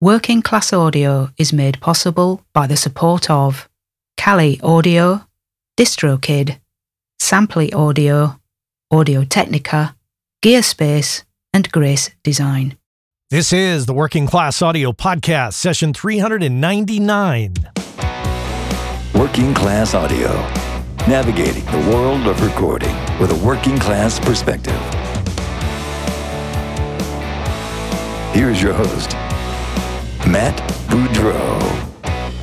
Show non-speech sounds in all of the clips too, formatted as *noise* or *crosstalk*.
Working Class Audio is made possible by the support of Kali Audio, DistroKid, Sampley Audio, Audio Technica, Gearspace, and Grace Design. This is the Working Class Audio Podcast, session 399. Working Class Audio, navigating the world of recording with a working class perspective. Here's your host, Matt Boudreau.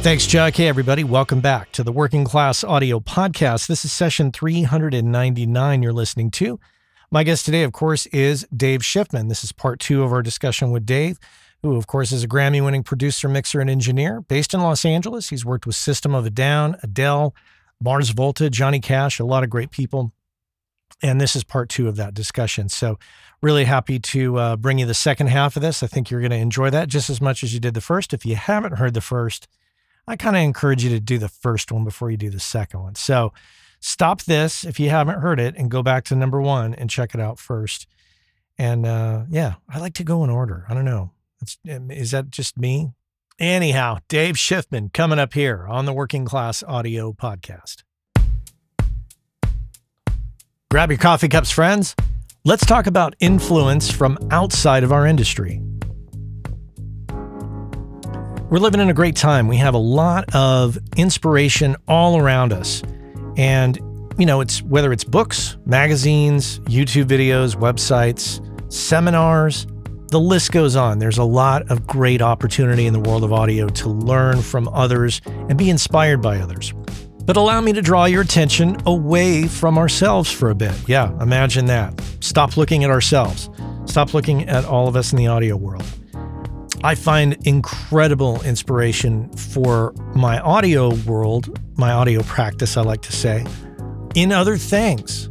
Thanks, Chuck. Hey, everybody. Welcome back to the Working Class Audio Podcast. This is session 399 you're listening to. My guest today, of course, is Dave Schiffman. This is part two of our discussion with Dave, who, of course, is a Grammy winning producer, mixer, and engineer based in Los Angeles. He's worked with System of a Down, Adele, Mars Volta, Johnny Cash, a lot of great people. And this is part two of that discussion. So, really happy to uh, bring you the second half of this. I think you're going to enjoy that just as much as you did the first. If you haven't heard the first, I kind of encourage you to do the first one before you do the second one. So, stop this if you haven't heard it and go back to number one and check it out first. And uh, yeah, I like to go in order. I don't know. It's, is that just me? Anyhow, Dave Schiffman coming up here on the Working Class Audio Podcast. Grab your coffee cups, friends. Let's talk about influence from outside of our industry. We're living in a great time. We have a lot of inspiration all around us. And, you know, it's whether it's books, magazines, YouTube videos, websites, seminars, the list goes on. There's a lot of great opportunity in the world of audio to learn from others and be inspired by others. But allow me to draw your attention away from ourselves for a bit. Yeah, imagine that. Stop looking at ourselves. Stop looking at all of us in the audio world. I find incredible inspiration for my audio world, my audio practice, I like to say, in other things.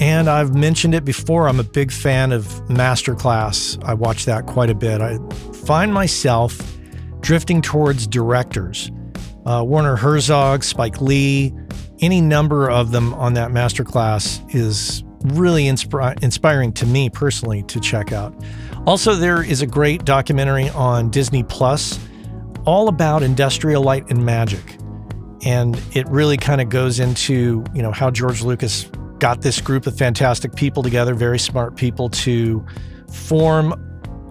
And I've mentioned it before. I'm a big fan of Masterclass. I watch that quite a bit. I find myself drifting towards directors uh, Werner Herzog, Spike Lee, any number of them on that masterclass is really insp- inspiring to me personally to check out. Also, there is a great documentary on Disney Plus all about industrial light and magic. And it really kind of goes into, you know, how George Lucas got this group of fantastic people together, very smart people to form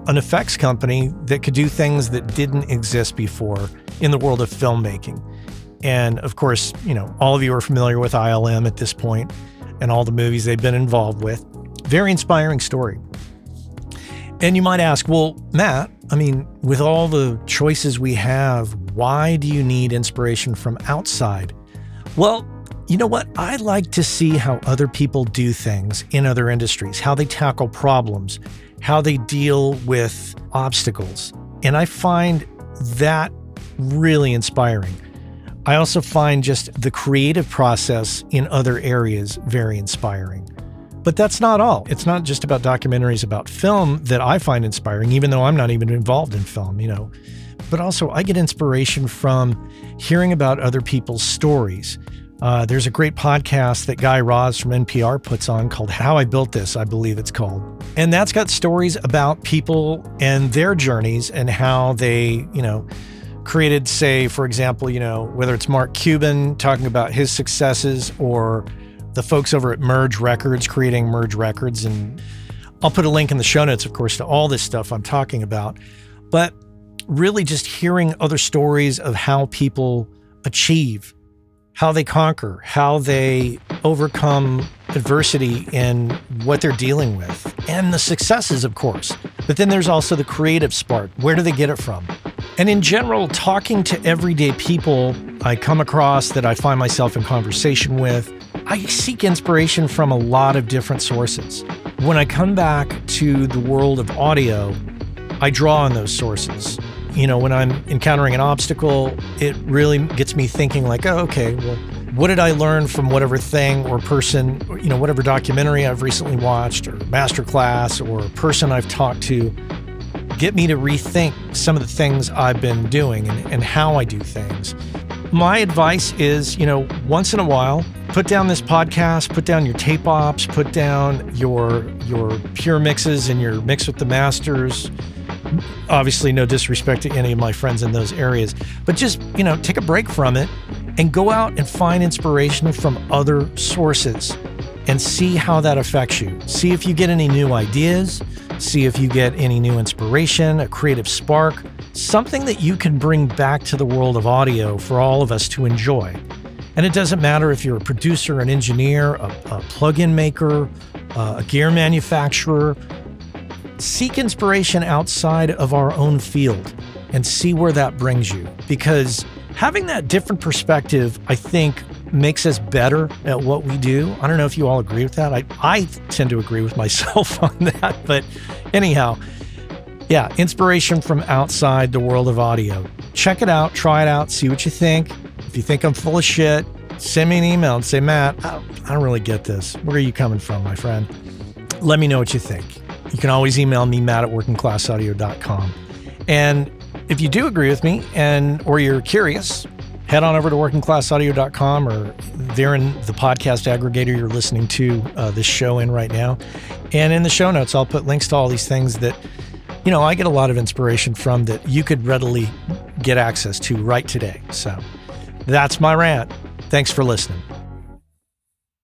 an effects company that could do things that didn't exist before in the world of filmmaking. And of course, you know, all of you are familiar with ILM at this point and all the movies they've been involved with. Very inspiring story. And you might ask, well, Matt, I mean, with all the choices we have, why do you need inspiration from outside? Well, you know what? I like to see how other people do things in other industries, how they tackle problems, how they deal with obstacles. And I find that really inspiring. I also find just the creative process in other areas very inspiring. But that's not all. It's not just about documentaries about film that I find inspiring, even though I'm not even involved in film, you know. But also, I get inspiration from hearing about other people's stories. Uh, there's a great podcast that Guy Raz from NPR puts on called How I Built This, I believe it's called. And that's got stories about people and their journeys and how they, you know, created, say, for example, you know, whether it's Mark Cuban talking about his successes or the folks over at Merge Records creating Merge Records. And I'll put a link in the show notes, of course, to all this stuff I'm talking about. But really just hearing other stories of how people achieve, how they conquer, how they overcome adversity and what they're dealing with, and the successes, of course. But then there's also the creative spark. Where do they get it from? And in general, talking to everyday people I come across that I find myself in conversation with, I seek inspiration from a lot of different sources. When I come back to the world of audio, I draw on those sources. You know, when I'm encountering an obstacle, it really gets me thinking, like, oh, okay, well, what did I learn from whatever thing or person, or, you know, whatever documentary I've recently watched or masterclass or person I've talked to get me to rethink some of the things I've been doing and, and how I do things. My advice is, you know, once in a while, put down this podcast, put down your tape ops, put down your your pure mixes and your mix with the masters, Obviously, no disrespect to any of my friends in those areas, but just, you know, take a break from it and go out and find inspiration from other sources and see how that affects you. See if you get any new ideas, see if you get any new inspiration, a creative spark, something that you can bring back to the world of audio for all of us to enjoy. And it doesn't matter if you're a producer, an engineer, a, a plug-in maker, uh, a gear manufacturer. Seek inspiration outside of our own field and see where that brings you. Because having that different perspective, I think, makes us better at what we do. I don't know if you all agree with that. I, I tend to agree with *laughs* myself on that. But anyhow, yeah, inspiration from outside the world of audio. Check it out, try it out, see what you think. If you think I'm full of shit, send me an email and say, Matt, I don't, I don't really get this. Where are you coming from, my friend? Let me know what you think. You can always email me, matt at workingclassaudio.com. And if you do agree with me and or you're curious, head on over to workingclassaudio.com or there in the podcast aggregator you're listening to uh, this show in right now. And in the show notes, I'll put links to all these things that, you know, I get a lot of inspiration from that you could readily get access to right today. So that's my rant. Thanks for listening.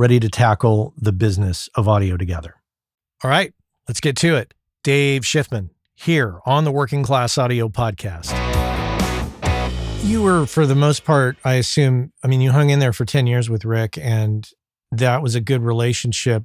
ready to tackle the business of audio together. All right, let's get to it. Dave Schiffman here on the Working Class Audio Podcast. You were, for the most part, I assume, I mean, you hung in there for 10 years with Rick, and that was a good relationship.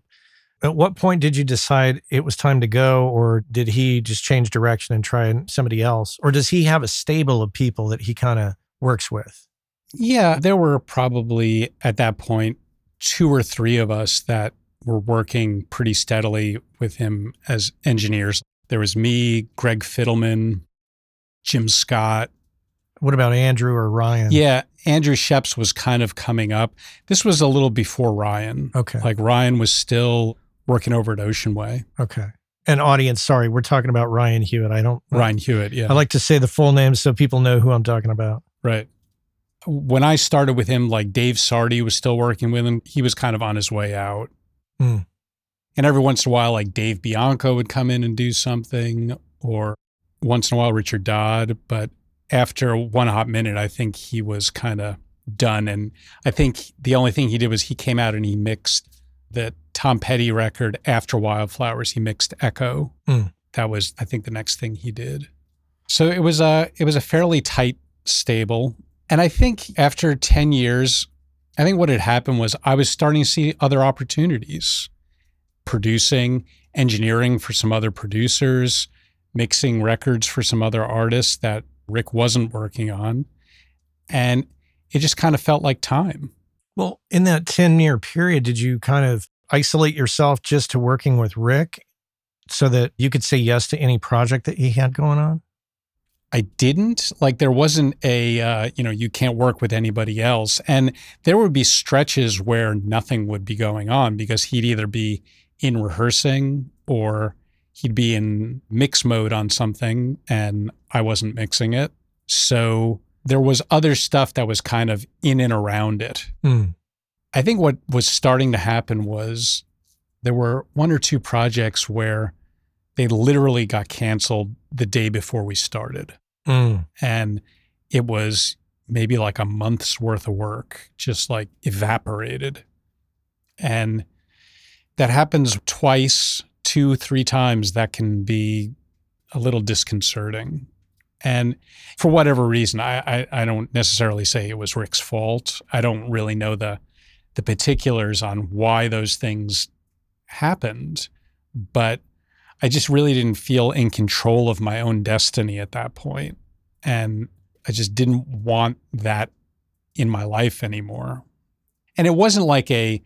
At what point did you decide it was time to go, or did he just change direction and try somebody else? Or does he have a stable of people that he kind of works with? Yeah, there were probably at that point two or three of us that were working pretty steadily with him as engineers. There was me, Greg Fidelman, Jim Scott. What about Andrew or Ryan? Yeah, Andrew Scheps was kind of coming up. This was a little before Ryan. Okay. Like Ryan was still working over at Ocean Way. Okay. And audience, sorry, we're talking about Ryan Hewitt. I don't. Ryan Hewitt, yeah. I like to say the full name so people know who I'm talking about. Right. When I started with him, like Dave Sardy was still working with him. He was kind of on his way out. Hmm. And every once in a while, like Dave Bianco would come in and do something, or once in a while, Richard Dodd. But after one hot minute, I think he was kind of done. And I think the only thing he did was he came out and he mixed the Tom Petty record after Wildflowers. He mixed Echo. Mm. That was, I think, the next thing he did. So it was a it was a fairly tight stable. And I think after 10 years, I think what had happened was I was starting to see other opportunities, producing, engineering for some other producers, mixing records for some other artists that Rick wasn't working on. And it just kind of felt like time. Well, in that 10 year period, did you kind of isolate yourself just to working with Rick so that you could say yes to any project that he had going on? I didn't. Like there wasn't a uh, you know you can't work with anybody else. And there would be stretches where nothing would be going on because he'd either be in rehearsing or he'd be in mix mode on something and I wasn't mixing it. So there was other stuff that was kind of in and around it. Hmm. I think what was starting to happen was there were one or two projects where they literally got canceled the day before we started Mm. and it was maybe like a month's worth of work just like evaporated. And that happens twice two three times that can be a little disconcerting. And for whatever reason I, I i don't necessarily say it was rick's fault. I don't really know the the particulars on why those things happened. But I just really didn't feel in control of my own destiny at that point. And I just didn't want that in my life anymore. And it wasn't like a,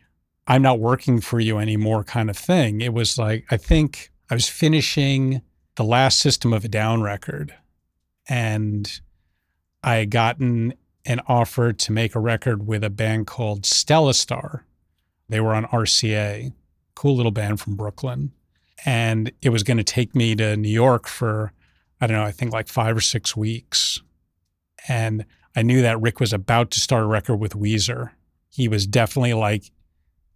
I'm not working for you anymore kind of thing. It was like, I think I was finishing the last System of a Down record and I had gotten an offer to make a record with a band called Stellastarr. They were on RCA, cool little band from Brooklyn and it was going to take me to New York for I don't know, I think like 5 or 6 weeks. And I knew that Rick was about to start a record with Weezer. He was definitely like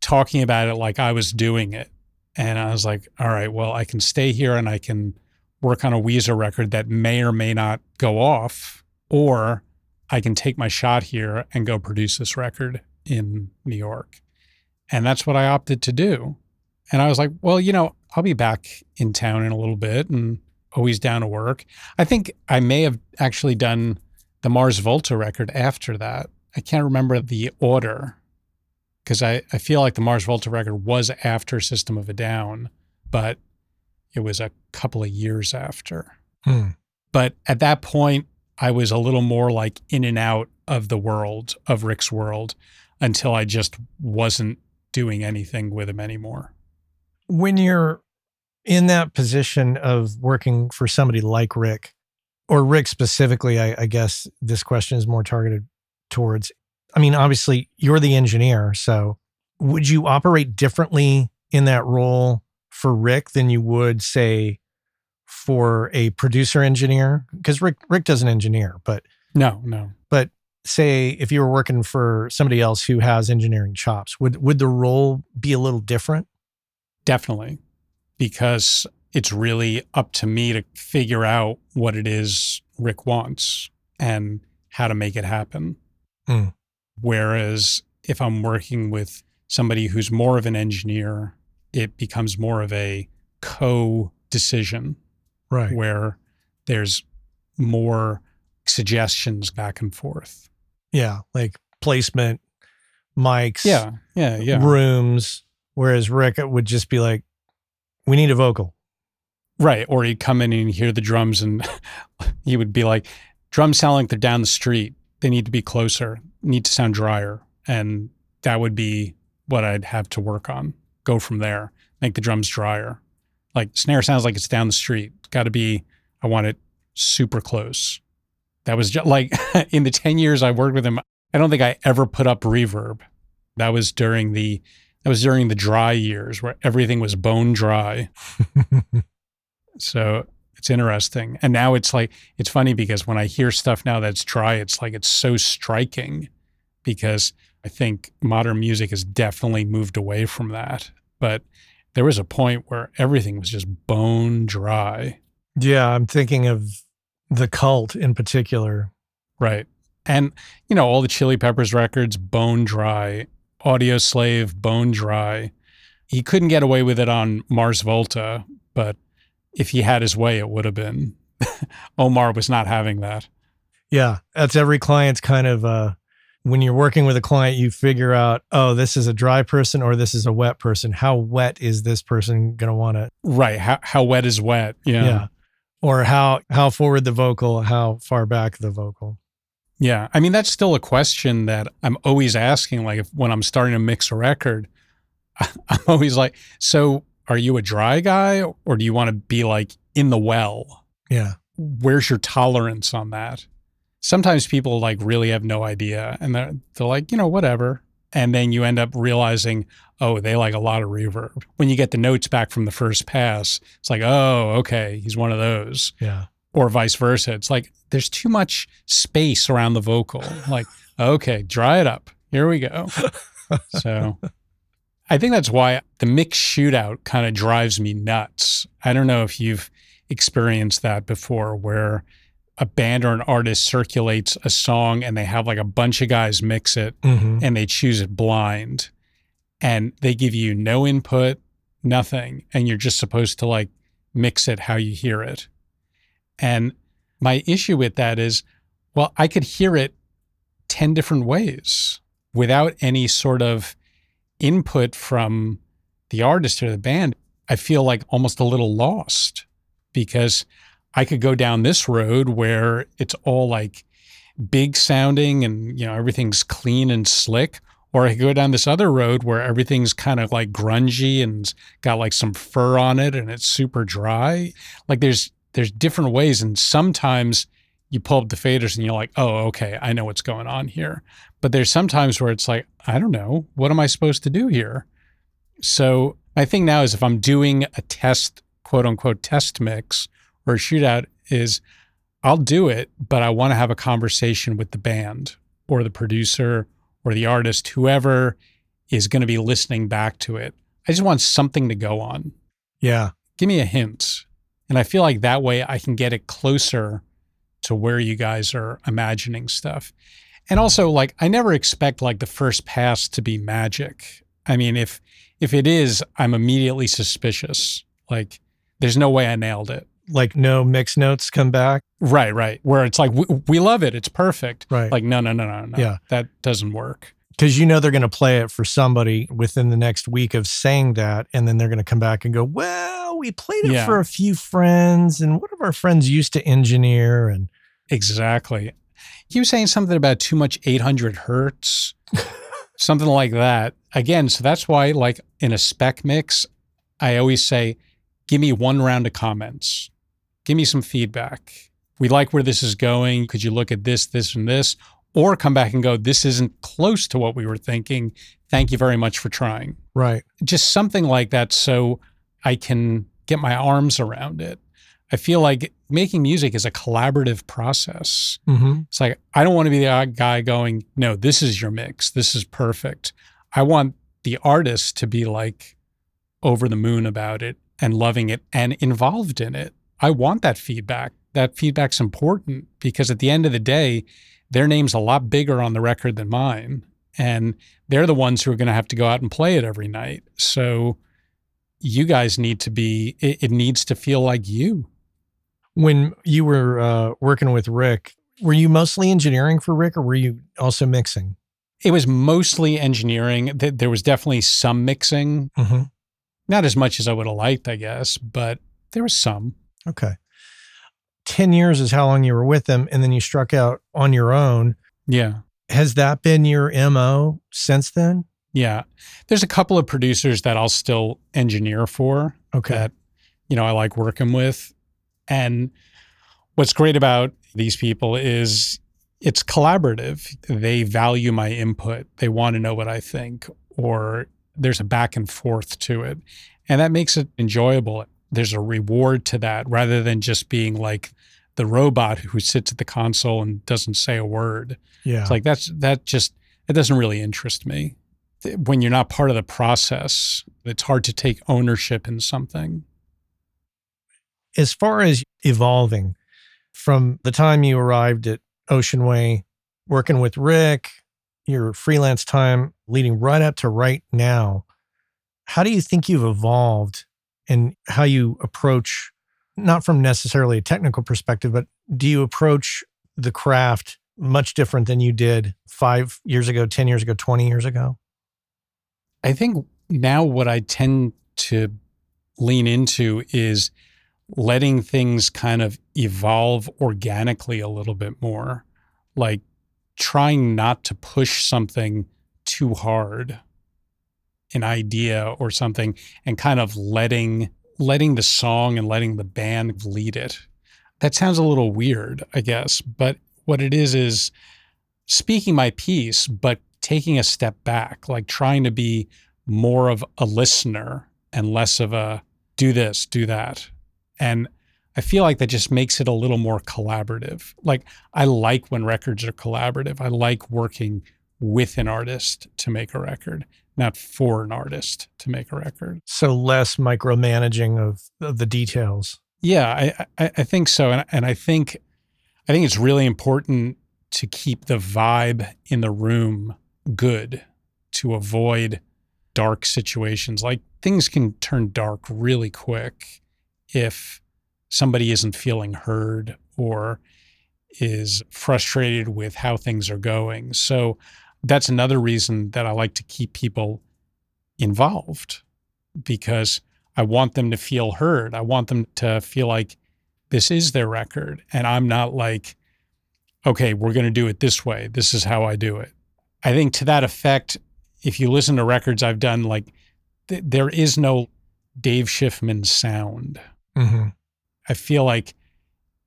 talking about it like I was doing it. And I was like, all right, well, I can stay here and I can work on a Weezer record that may or may not go off, or I can take my shot here and go produce this record in New York. And that's what I opted to do. And I was like, well, you know, I'll be back in town in a little bit and always down to work. I think I may have actually done the Mars Volta record after that. I can't remember the order because I, I feel like the Mars Volta record was after System of a Down, but it was a couple of years after. Hmm. But at that point, I was a little more like in and out of the world, of Rick's world, until I just wasn't doing anything with him anymore. When you're in that position of working for somebody like Rick, or Rick specifically, I, I guess this question is more targeted towards. I mean, obviously, you're the engineer. So, would you operate differently in that role for Rick than you would, say, for a producer engineer? Because Rick Rick doesn't engineer, but No, no. but say if you were working for somebody else who has engineering chops, would would the role be a little different? Definitely. Because it's really up to me to figure out what it is Rick wants and how to make it happen. Hmm. Whereas if I'm working with somebody who's more of an engineer, it becomes more of a co decision Right. where there's more suggestions back and forth. Yeah, like placement, mics, Yeah. Yeah. Yeah. rooms. Whereas Rick would just be like, "We need a vocal." Right. Or he'd come in and hear the drums and *laughs* he would be like, drums sound like they're down the street. They need to be closer, need to sound drier. And that would be what I'd have to work on. Go from there, make the drums drier. Like snare sounds like it's down the street. Got to be, I want it super close. That was just like *laughs* in the 10 years I worked with him, I don't think I ever put up reverb. That was during the that was during the dry years where everything was bone dry. *laughs* so it's interesting. And now it's like it's funny because when I hear stuff now that's dry, it's like it's so striking because I think modern music has definitely moved away from that. But there was a point where everything was just bone dry. Yeah, I'm thinking of the cult in particular. Right. And, you know, all the Chili Peppers records, bone dry, Audioslave, bone dry. He couldn't get away with it on Mars Volta, but if he had his way, it would have been. *laughs* Omar was not having that. Yeah, that's every client's kind of uh when you're working with a client, you figure out, oh, this is a dry person or this is a wet person. How wet is this person going to want to? Right. How, how wet is wet? Yeah. Yeah. Or how how forward the vocal, how far back the vocal. Yeah. I mean, that's still a question that I'm always asking. Like, if, when I'm starting to mix a record, *laughs* I'm always like, so are you a dry guy or do you want to be like in the well? Yeah. Where's your tolerance on that? Sometimes people like really have no idea and they're, they're like, you know, whatever. And then you end up realizing, oh, they like a lot of reverb. When you get the notes back from the first pass, it's like, oh, okay, he's one of those. Yeah. Or vice versa. It's like there's too much space around the vocal. Like, *laughs* okay, dry it up. Here we go. *laughs* so I think that's why the mix shootout kind of drives me nuts. I don't know if you've experienced that before where a band or an artist circulates a song and they have like a bunch of guys mix it Mhm. and they choose it blind and they give you no input, nothing, and you're just supposed to like mix it how you hear it. And my issue with that is, well, I could hear it 10 different ways without any sort of input from the artist or the band. I feel like almost a little lost because I could go down this road where it's all like big sounding and you know everything's clean and slick or I could go down this other road where everything's kind of like grungy and got like some fur on it and it's super dry. Like there's there's different ways and sometimes you pull up the faders and you're like, "Oh, okay, I know what's going on here." But there's sometimes where it's like, "I don't know, what am I supposed to do here?" So, my thing now is if I'm doing a test, quote unquote test mix or a shootout is I'll do it, but I want to have a conversation with the band or the producer or the artist, whoever is going to be listening back to it. I just want something to go on. Yeah. Give me a hint. And I feel like that way I can get it closer to where you guys are imagining stuff. And also like I never expect like the first pass to be magic. I mean, if if it is, I'm immediately suspicious. Like there's no way I nailed it. Like no mix notes come back. Right, right. Where it's like we, we love it, it's perfect. Right. Like no, no, no, no, no. Yeah. That doesn't work. Because you know they're going to play it for somebody within the next week of saying that. And then they're going to come back and go, well, we played it Yeah. for a few friends. And one of our friends used to engineer. And Exactly. He was saying something about too much 800 hertz, *laughs* something like that. Again, so that's why, like in a spec mix, I always say, give me one round of comments, give me some feedback. We like where this is going. Could you look at this, this, and this? Or come back and go, this isn't close to what we were thinking. Thank you very much for trying. right. Just something like that so I can get my arms around it. I feel like making music is a collaborative process. Mm-hmm. It's like, I don't want to be the guy going, no, this is your mix. This is perfect. I want the artist to be like over the moon about it and loving it and involved in it. I want that feedback. That feedback's important because at the end of the day, their name's a lot bigger on the record than mine. And they're the ones who are going to have to go out and play it every night. So you guys need to be, it, it needs to feel like you. When you were uh, working with Rick, were you mostly engineering for Rick or were you also mixing? It was mostly engineering. There was definitely some mixing, Mm-hmm. not as much as I would have liked, I guess, but there was some. Okay. 10 years is how long you were with them. And then you struck out on your own. Yeah. Has that been your MO since then? Yeah. There's a couple of producers that I'll still engineer for Okay. that, you know, I like working with. And what's great about these people is it's collaborative. They value my input. They want to know what I think, or there's a back and forth to it. And that makes it enjoyable. There's a reward to that rather than just being like the robot who sits at the console and doesn't say a word. Yeah. It's like that's that just it doesn't really interest me. When you're not part of the process, it's hard to take ownership in something. as far as evolving from the time you arrived at Ocean Way, working with Rick, your freelance time leading right up to right now, how do you think you've evolved in how you approach, not from necessarily a technical perspective, but do you approach the craft much different than you did five years ago, 10 years ago, 20 years ago? I think now what I tend to lean into is letting things kind of evolve organically a little bit more, like trying not to push something too hard, an idea or something, and kind of letting letting the song and letting the band lead it. That sounds a little weird, I guess, but what it is is speaking my piece, but taking a step back, like trying to be more of a listener and less of a do this, do that. And I feel like that just makes it a little more collaborative. Like I like when records are collaborative. I like working with an artist to make a record, not for an artist to make a record. So less micromanaging of, of the details. Yeah, I, I, I think so. And, and I think I think it's really important to keep the vibe in the room good to avoid dark situations. Like things can turn dark really quick if somebody isn't feeling heard or is frustrated with how things are going. So that's another reason that I like to keep people involved because I want them to feel heard. I want them to feel like this is their record. And I'm not like, okay, we're going to do it this way. This is how I do it. I think to that effect, if you listen to records I've done, like th- there is no Dave Schiffman sound. Mm-hmm. I feel like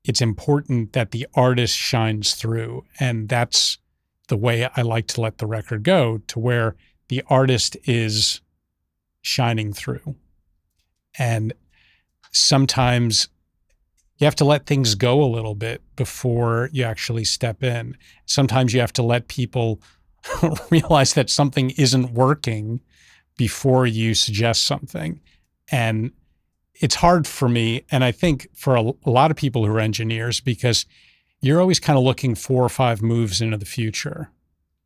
it's important that the artist shines through. And that's the way I like to let the record go to where the artist is shining through. And sometimes you have to let things go a little bit before you actually step in. Sometimes you have to let people *laughs* realize that something isn't working before you suggest something. And it's hard for me, and I think for a, a lot of people who are engineers, because you're always kind of looking four or five moves into the future.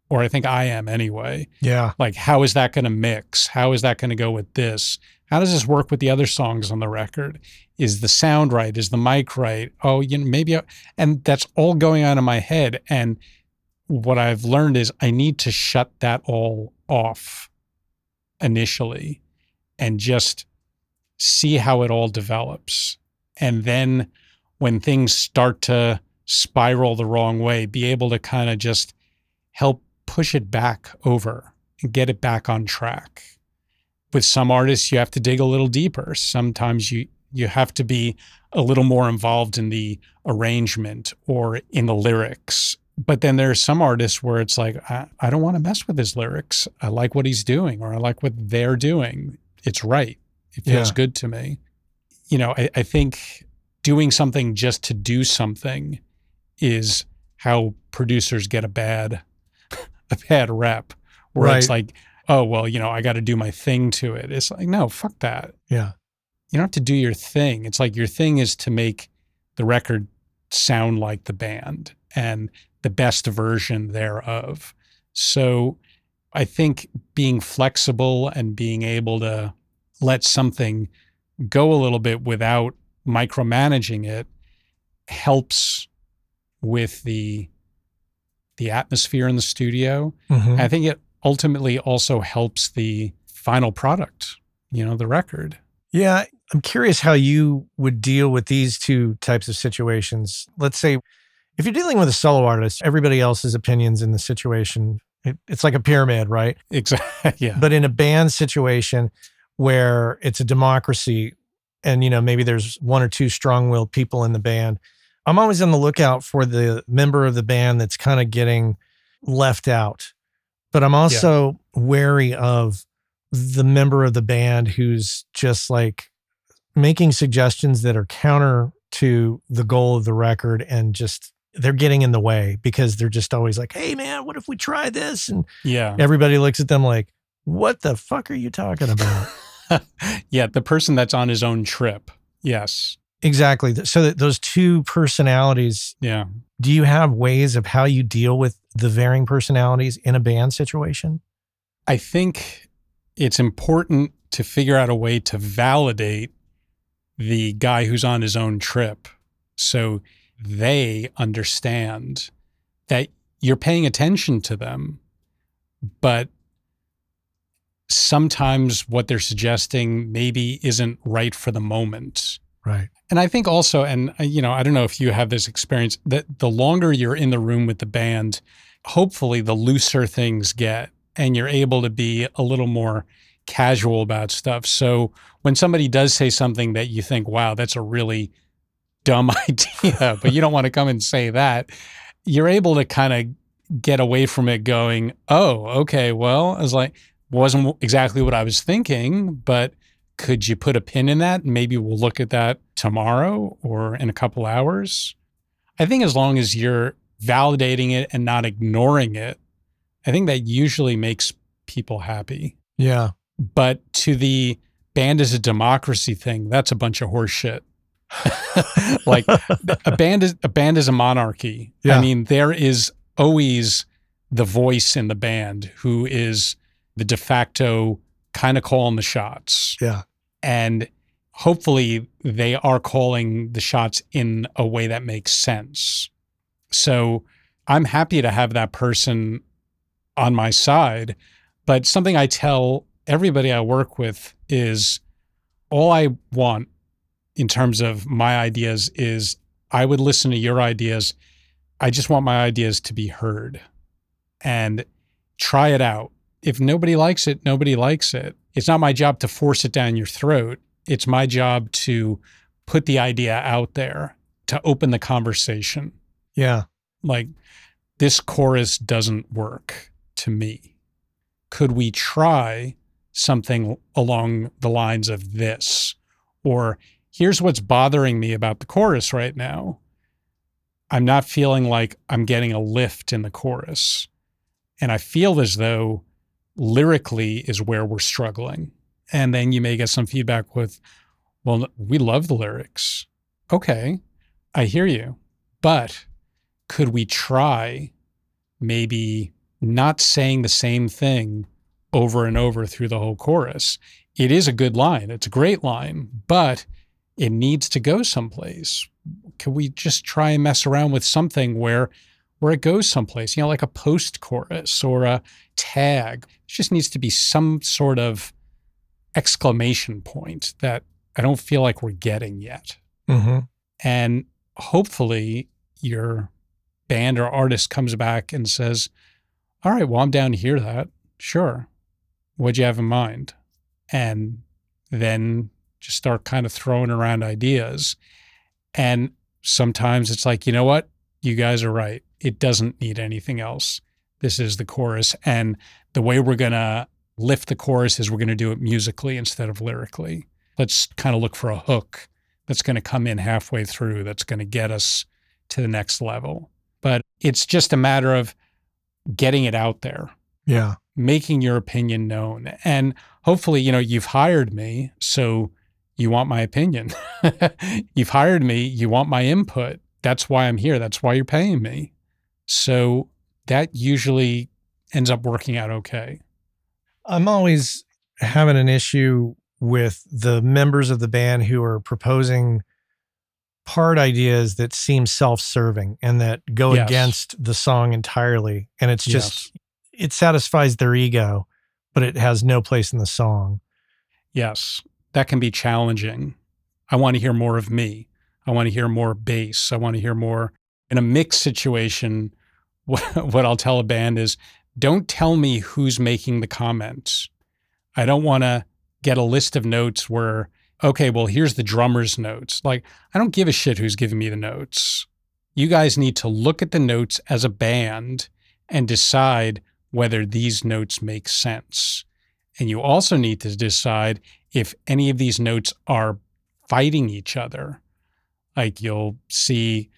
Or I think I am anyway. Yeah. Like, how is that going to mix? How is that going to go with this? How does this work with the other songs on the record? Is the sound right? Is the mic right? Oh, you know, maybe, I, and that's all going on in my head. And what I've learned is I need to shut that all off initially and just see how it all develops. And then when things start to spiral the wrong way, be able to kind of just help push it back over and get it back on track. With some artists, you have to dig a little deeper. Sometimes you you have to be a little more involved in the arrangement or in the lyrics. But then there are some artists where it's like, I, I don't want to mess with his lyrics. I like what he's doing or I like what they're doing. It's right. It feels Yeah. good to me. You know, I, I think doing something just to do something is how producers get a bad *laughs* a bad rep. Where it's like, oh well, you know, I got to do my thing to it. It's like, no, fuck that. Yeah. You don't have to do your thing. It's like your thing is to make the record sound like the band and the best version thereof. So I think being flexible and being able to let something go a little bit without micromanaging it helps with the the atmosphere in the studio. Mhm. I think it ultimately also helps the final product, you know, the record. Yeah, I'm curious how you would deal with these two types of situations. Let's say if you're dealing with a solo artist, everybody else's opinions in the situation, it, it's like a pyramid, right? Exactly. *laughs* yeah. But in a band situation where it's a democracy and you know maybe there's one or two strong-willed people in the band, I'm always on the lookout for the member of the band that's kind of getting left out. But I'm also wary of the member of the band who's just like making suggestions that are counter to the goal of the record and just they're getting in the way because they're just always like, "Hey man, what if we try this?" and Yeah. everybody looks at them like, "What the fuck are you talking about?" *laughs* yeah. The person that's on his own trip. Yes. Exactly. So that those two personalities, Yeah. do you have ways of how you deal with the varying personalities in a band situation? I think it's important to figure out a way to validate the guy who's on his own trip so they understand that you're paying attention to them, but sometimes what they're suggesting maybe isn't right for the moment. Right. And I think also, and uh, you know, I don't know if you have this experience, that the longer you're in the room with the band, hopefully the looser things get and you're able to be a little more casual about stuff. So when somebody does say something that you think, wow, that's a really dumb *laughs* idea, but you don't want to come and say that, you're able to kind of get away from it going, oh, okay, well, I was like, wasn't exactly what I was thinking, but could you put a pin in that? Maybe we'll look at that tomorrow or in a couple hours. I think as long as you're validating it and not ignoring it, I think that usually makes people happy. Yeah. But to the band is a democracy thing, that's a bunch of horse shit. *laughs* like a band is a band is a monarchy. Yeah. I mean, there is always the voice in the band who is the de facto kind of calling the shots. Yeah. And hopefully they are calling the shots in a way that makes sense. So I'm happy to have that person on my side. But something I tell everybody I work with is all I want in terms of my ideas is I would listen to your ideas. I just want my ideas to be heard and try it out. If nobody likes it, nobody likes it. It's not my job to force it down your throat. It's my job to put the idea out there, to open the conversation. Yeah. Like, this chorus doesn't work to me. Could we try something along the lines of this? Or here's what's bothering me about the chorus right now. I'm not feeling like I'm getting a lift in the chorus. And I feel as though lyrically is where we're struggling. And then you may get some feedback with, well, we love the lyrics. Okay, I hear you. But could we try maybe not saying the same thing over and over through the whole chorus? It is a good line, it's a great line, but it needs to go someplace. Could we just try and mess around with something where where it goes someplace, you know, like a post chorus or a tag? It just needs to be some sort of exclamation point that I don't feel like we're getting yet. Mm-hmm. And hopefully your band or artist comes back and says, All right, well, I'm down to hear that. Sure. What'd you have in mind? And then just start kind of throwing around ideas. And sometimes it's like, you know what? You guys are right. It doesn't need anything else. This is the chorus. And the way we're going to lift the chorus is we're going to do it musically instead of lyrically. Let's kind of look for a hook that's going to come in halfway through that's going to get us to the next level. But it's just a matter of getting it out there, Yeah. making your opinion known. And hopefully, you know, you've hired me, so you want my opinion. *laughs* you've hired me, you want my input. That's why I'm here. That's why you're paying me. So that usually ends up working out okay. I'm always having an issue with the members of the band who are proposing part ideas that seem self-serving and that go Yes. against the song entirely and it's just it satisfies their ego but it has no place in the song Yes, that can be challenging. I want to hear more of me. I want to hear more bass. I want to hear more. In a mixed situation, *laughs* what, what I'll tell a band is don't tell me who's making the comments. I don't want to get a list of notes where, okay, well, here's the drummer's notes. Like, I don't give a shit who's giving me the notes. You guys need to look at the notes as a band and decide whether these notes make sense. And you also need to decide if any of these notes are fighting each other. Like you'll see,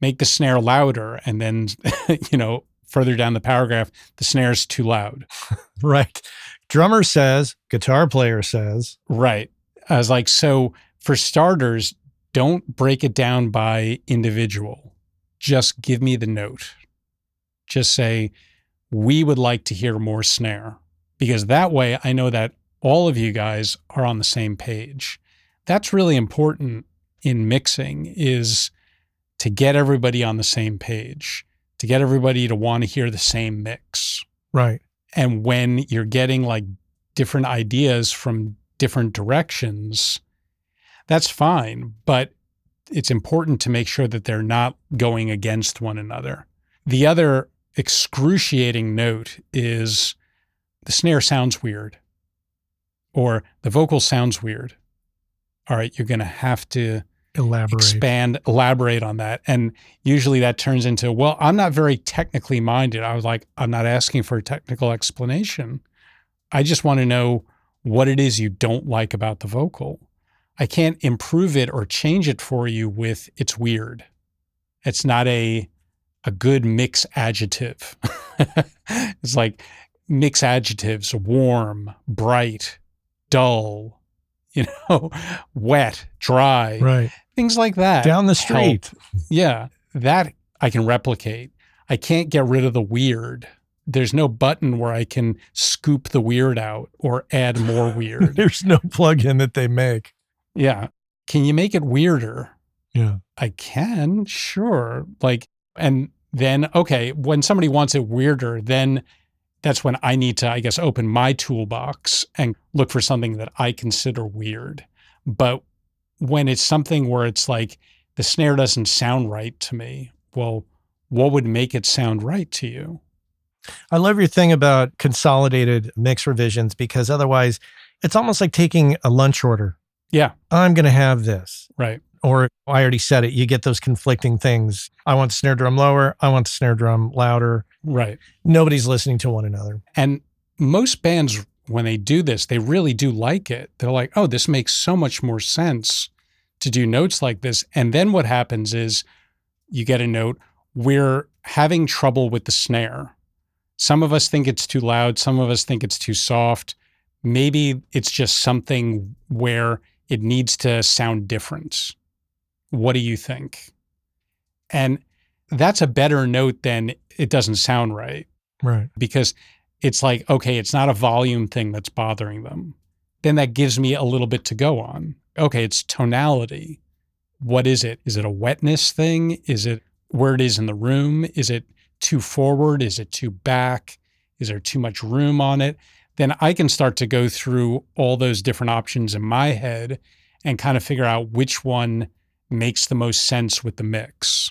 make the snare louder, and then, *laughs* you know, further down the paragraph, the snare's too loud. *laughs* Right. Drummer says, guitar player says. Right. I was like, so for starters, don't break it down by individual. Just give me the note. Just say, we would like to hear more snare because that way I know that all of you guys are on the same page. That's really important in mixing is to get everybody on the same page, to get everybody to want to hear the same mix. Right. And when you're getting like different ideas from different directions, that's fine. But it's important to make sure that they're not going against one another. The other excruciating note is the snare sounds weird or the vocal sounds weird. All right, you're going to have to Elaborate. expand, elaborate on that. And usually that turns into, well, I'm not very technically minded. I was like, I'm not asking for a technical explanation. I just want to know what it is you don't like about the vocal. I can't improve it or change it for you with it's weird. It's not a a good mix adjective. *laughs* it's like mix adjectives warm, bright, dull, *laughs* you know, wet, dry, Right. Things like that. Down the help. street. Yeah, that I can replicate. I can't get rid of the weird. There's no button where I can scoop the weird out or add more *laughs* weird. There's no plug-in that they make. yeah. Can you make it weirder? Yeah. I can, sure. Like, and then, okay, when somebody wants it weirder, then that's when I need to, I guess, open my toolbox and look for something that I consider weird. But when it's something where it's like the snare doesn't sound right to me, well, what would make it sound right to you? I love your thing about consolidated mix revisions because otherwise it's almost like taking a lunch order. Yeah. I'm going to have this. Right. Or I already said it. You get those conflicting things. I want the snare drum lower. I want the snare drum louder. Right. Nobody's listening to one another. And most bands, when they do this, they really do like it. They're like, oh, this makes so much more sense to do notes like this. And then what happens is you get a note, we're having trouble with the snare. Some of us think it's too loud, some of us think it's too soft. Maybe it's just something where it needs to sound different. What do you think? And that's a better note than it doesn't sound right Right. because it's like, okay, it's not a volume thing that's bothering them. Then that gives me a little bit to go on. Okay, it's tonality. What is it? Is it a wetness thing? Is it where it is in the room? Is it too forward? Is it too back? Is there too much room on it? Then I can start to go through all those different options in my head and kind of figure out which one makes the most sense with the mix.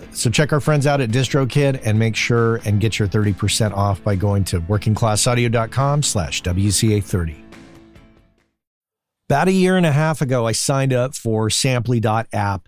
So check our friends out at DistroKid and make sure and get your 30% off by going to workingclassaudio.com slash WCA30. About a year and a half ago, I signed up for Samply.app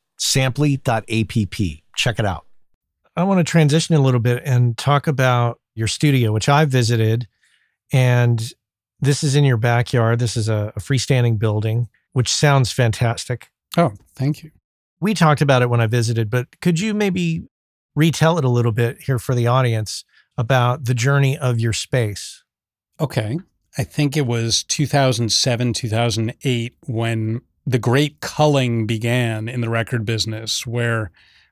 Samply.app. Check it out. I want to transition a little bit and talk about your studio, which I visited. And this is in your backyard. This is a, a freestanding building, which sounds fantastic. Oh, thank you. We talked about it when I visited, but could you maybe retell it a little bit here for the audience about the journey of your space? Okay. I think it was 2007, 2008 when the great culling began in the record business, where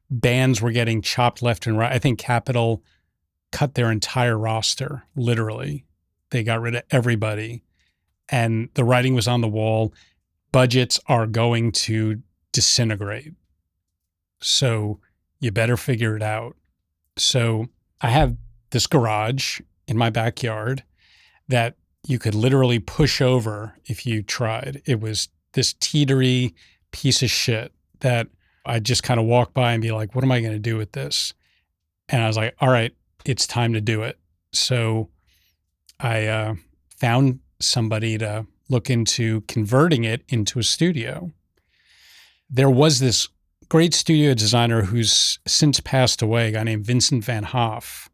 bands were getting chopped left and right. I think Capitol cut their entire roster, literally. They got rid of everybody. And the writing was on the wall budgets are going to disintegrate. So you better figure it out. So I have this garage in my backyard that you could literally push over if you tried. It was this teetery piece of shit that I'd just kind of walk by and be like, what am I going to do with this? And I was like, all right, it's time to do it. So I uh, found somebody to look into converting it into a studio. There was this great studio designer who's since passed away, a guy named Vincent Van Haaff,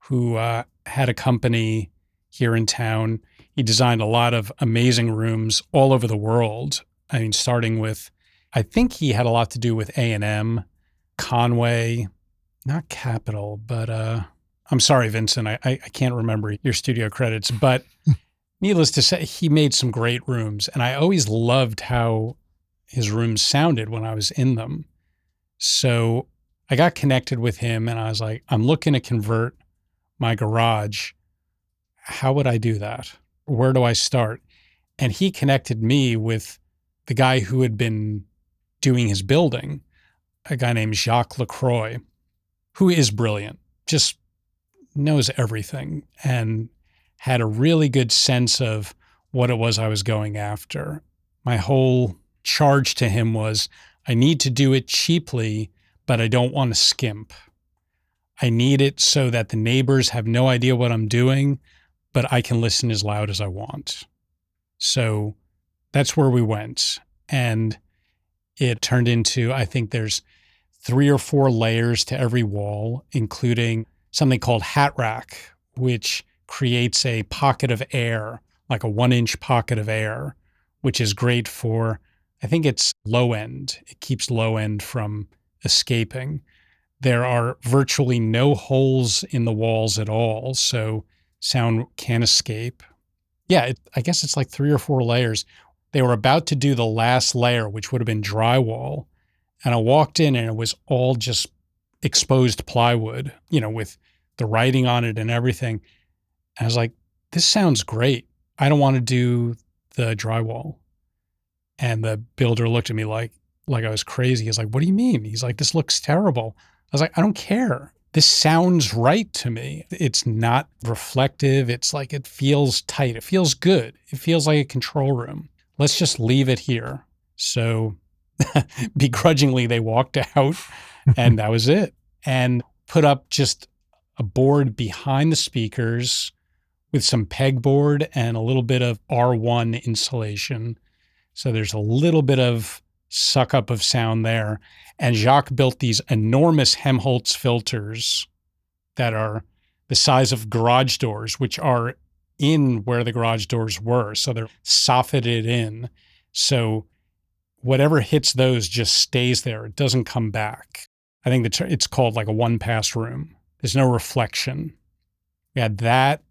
who uh, had a company here in town. He designed a lot of amazing rooms all over the world. I mean, starting with, I think he had a lot to do with A and M, Conway, not Capitol, but uh, I'm sorry, Vincent, I, I can't remember your studio credits, but *laughs* needless to say, he made some great rooms, and I always loved how his rooms sounded when I was in them. So I got connected with him, and I was like, I'm looking to convert my garage. How would I do that? Where do I start? And he connected me with the guy who had been doing his building, a guy named Jacques Lacroix, who is brilliant, just knows everything and had a really good sense of what it was I was going after. My whole charge to him was I need to do it cheaply, but I don't want to skimp. I need it so that the neighbors have no idea what I'm doing, but I can listen as loud as I want. So that's where we went. And it turned into, I think there's three or four layers to every wall, including something called hat rack, which creates a pocket of air, like a one inch pocket of air, which is great for, I think it's low end. It keeps low end from escaping. There are virtually no holes in the walls at all. So sound can escape. Yeah, it, I guess it's like three or four layers. They were about to do the last layer, which would have been drywall. And I walked in and it was all just exposed plywood, you know, with the writing on it and everything. And I was like, this sounds great. I don't want to do the drywall. And the builder looked at me like, like I was crazy. He's like, what do you mean? He's like, this looks terrible. I was like, I don't care this sounds right to me. It's not reflective. It's like it feels tight. It feels good. It feels like a control room. Let's just leave it here. So *laughs* begrudgingly, they walked out *laughs* and that was it. And put up just a board behind the speakers with some pegboard and a little bit of R1 insulation. So there's a little bit of suck up of sound there. And Jacques built these enormous Helmholtz filters that are the size of garage doors, which are in where the garage doors were. So they're soffitted in. So whatever hits those just stays there. It doesn't come back. I think it's called like a one pass room. There's no reflection. We had that.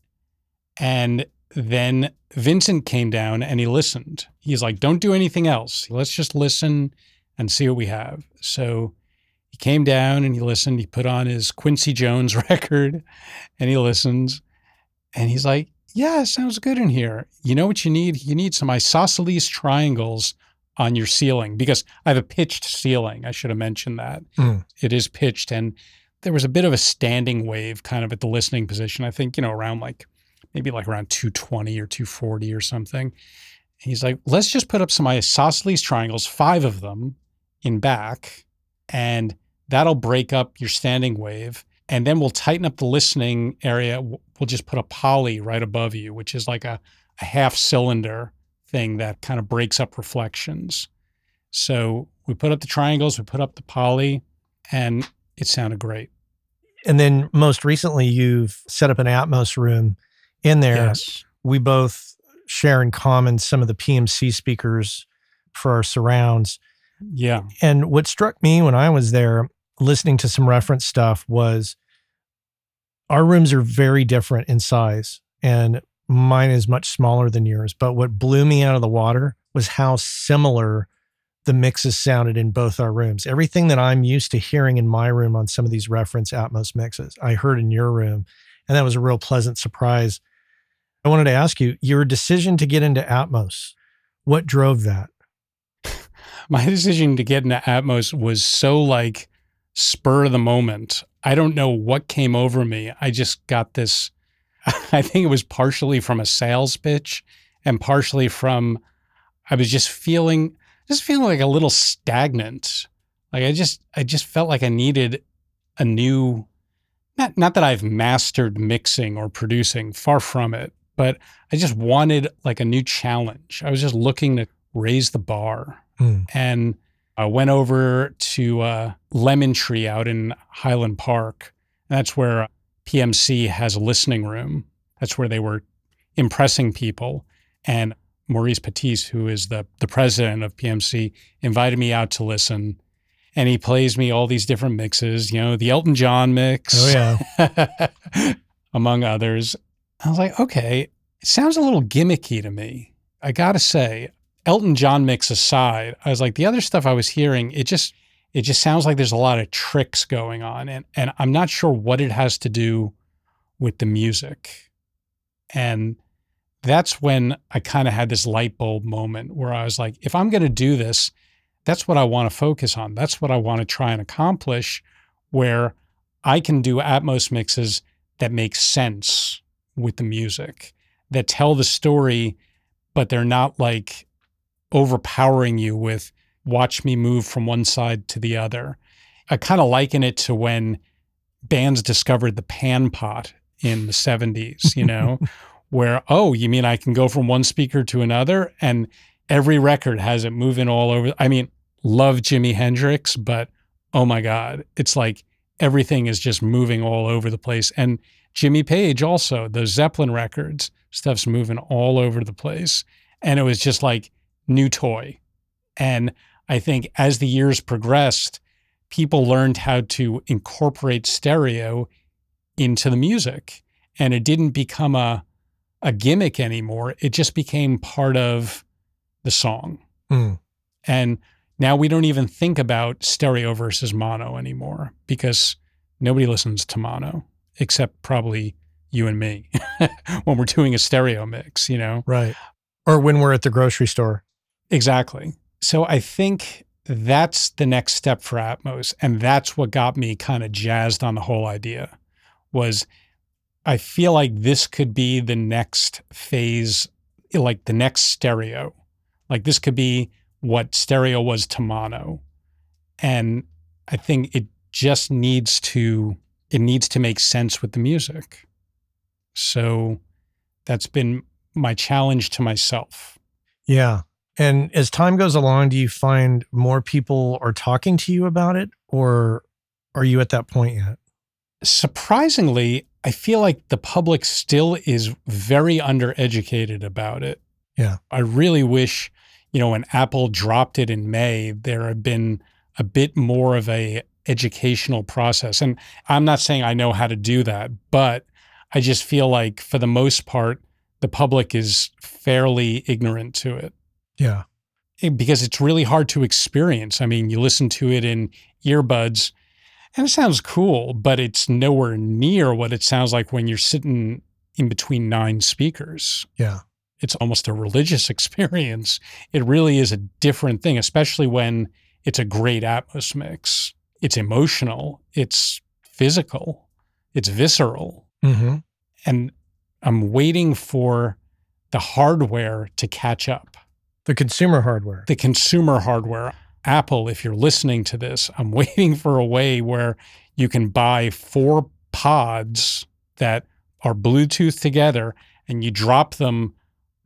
And then Vincent came down and he listened. He's like, don't do anything else. Let's just listen and see what we have. So he came down and he listened. He put on his Quincy Jones *laughs* record and he listens. And he's like, Yeah, it sounds good in here. You know what you need? You need some isosceles triangles on your ceiling because I have a pitched ceiling. I should have mentioned that. Mm. It is pitched. And there was a bit of a standing wave kind of at the listening position. I think, you know, around like maybe like around 220 or 240 or something. He's like, let's just put up some isosceles triangles, five of them in back, and that'll break up your standing wave. And then we'll tighten up the listening area. We'll just put a poly right above you, which is like a, a half cylinder thing that kind of breaks up reflections. So we put up the triangles, we put up the poly, and it sounded great. And then most recently, you've set up an Atmos room in there. Yes. We both share in common some of the PMC speakers for our surrounds. Yeah. And what struck me when I was there listening to some reference stuff was our rooms are very different in size and mine is much smaller than yours. But what blew me out of the water was how similar the mixes sounded in both our rooms. Everything that I'm used to hearing in my room on some of these reference Atmos mixes, I heard in your room. And that was a real pleasant surprise I wanted to ask you your decision to get into Atmos. What drove that? *laughs* My decision to get into Atmos was so like spur of the moment. I don't know what came over me. I just got this. *laughs* I think it was partially from a sales pitch and partially from I was just feeling just feeling like a little stagnant. Like I just I just felt like I needed a new not not that I've mastered mixing or producing, far from it, but I just wanted like a new challenge. I was just looking to raise the bar. Mm. And I went over to uh, Lemon Tree out in Highland Park. And that's where PMC has a listening room. That's where they were impressing people. And Maurice Patist, who is the, the president of PMC, invited me out to listen. And he plays me all these different mixes, you know, the Elton John mix. Oh, yeah. *laughs* among others. I was like, okay, it sounds a little gimmicky to me. I gotta say, Elton John mix aside, I was like, the other stuff I was hearing, it just it just sounds like there's a lot of tricks going on. And and I'm not sure what it has to do with the music. And that's when I kind of had this light bulb moment where I was like, if I'm gonna do this, that's what I want to focus on. That's what I want to try and accomplish, where I can do Atmos mixes that make sense with the music that tell the story, but they're not like overpowering you with watch me move from one side to the other. I kind of liken it to when bands discovered the pan pot in the 70s, you know, *laughs* where, oh, you mean I can go from one speaker to another? And every record has it moving all over. I mean, love Jimi Hendrix, but oh my God, it's like everything is just moving all over the place. And Jimmy Page also, those Zeppelin records, stuff's moving all over the place. And it was just like new toy. And I think as the years progressed, people learned how to incorporate stereo into the music. And it didn't become a, a gimmick anymore. It just became part of the song. Mm. And now we don't even think about stereo versus mono anymore because nobody listens to mono except probably you and me *laughs* when we're doing a stereo mix, you know? Right. Or when we're at the grocery store. Exactly. So I think that's the next step for Atmos. And that's what got me kind of jazzed on the whole idea was I feel like this could be the next phase, like the next stereo. Like this could be what stereo was to mono. And I think it just needs to it needs to make sense with the music. So that's been my challenge to myself. Yeah. And as time goes along, do you find more people are talking to you about it or are you at that point yet? Surprisingly, I feel like the public still is very undereducated about it. Yeah. I really wish, you know, when Apple dropped it in May, there had been a bit more of a educational process. And I'm not saying I know how to do that, but I just feel like for the most part, the public is fairly ignorant to it. Yeah. Eh, because it's really hard to experience. I mean, you listen to it in earbuds and it sounds cool, but it's nowhere near what it sounds like when you're sitting in between nine speakers. Yeah. It's almost a religious *laughs* experience. It really is a different thing, especially when it's a great Atmos mix. It's emotional, it's physical, it's visceral. Mm-hmm. And I'm waiting for the hardware to catch up, The consumer hardware. the consumer hardware. Apple, if you're listening to this, I'm *laughs* waiting for a way where you can buy four pods that are Bluetooth together and you drop them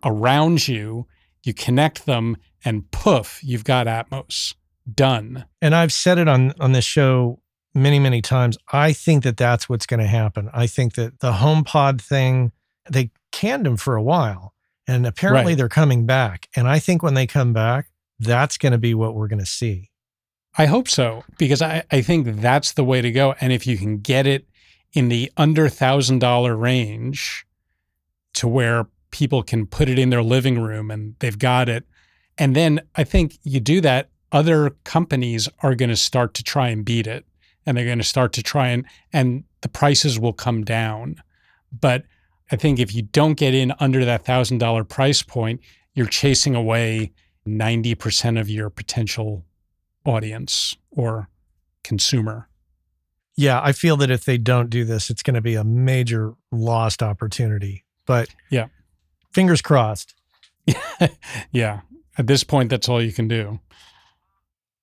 around you, you connect them, and poof, you've got Atmos. Done. and I've said it on on this show many many times. I think that that's what's going to happen. I think that the HomePod thing they canned them for a while, and apparently Right. they're coming back. And I think when they come back, that's going to be what we're going to see. I hope so because I, I think that's the way to go. And if you can get it in the under thousand dollar range to where people can put it in their living room and they've got it. And then I think you do that, other companies are going to start to try and beat it. And they're going to start to try and, and the prices will come down. But I think if you don't get in under that thousand dollar price point, you're chasing away 90% of your potential audience or consumer. Yeah, I feel that if they don't do this, it's going to be a major lost opportunity. But Yeah. fingers crossed. *laughs* yeah. At this point, that's all you can do.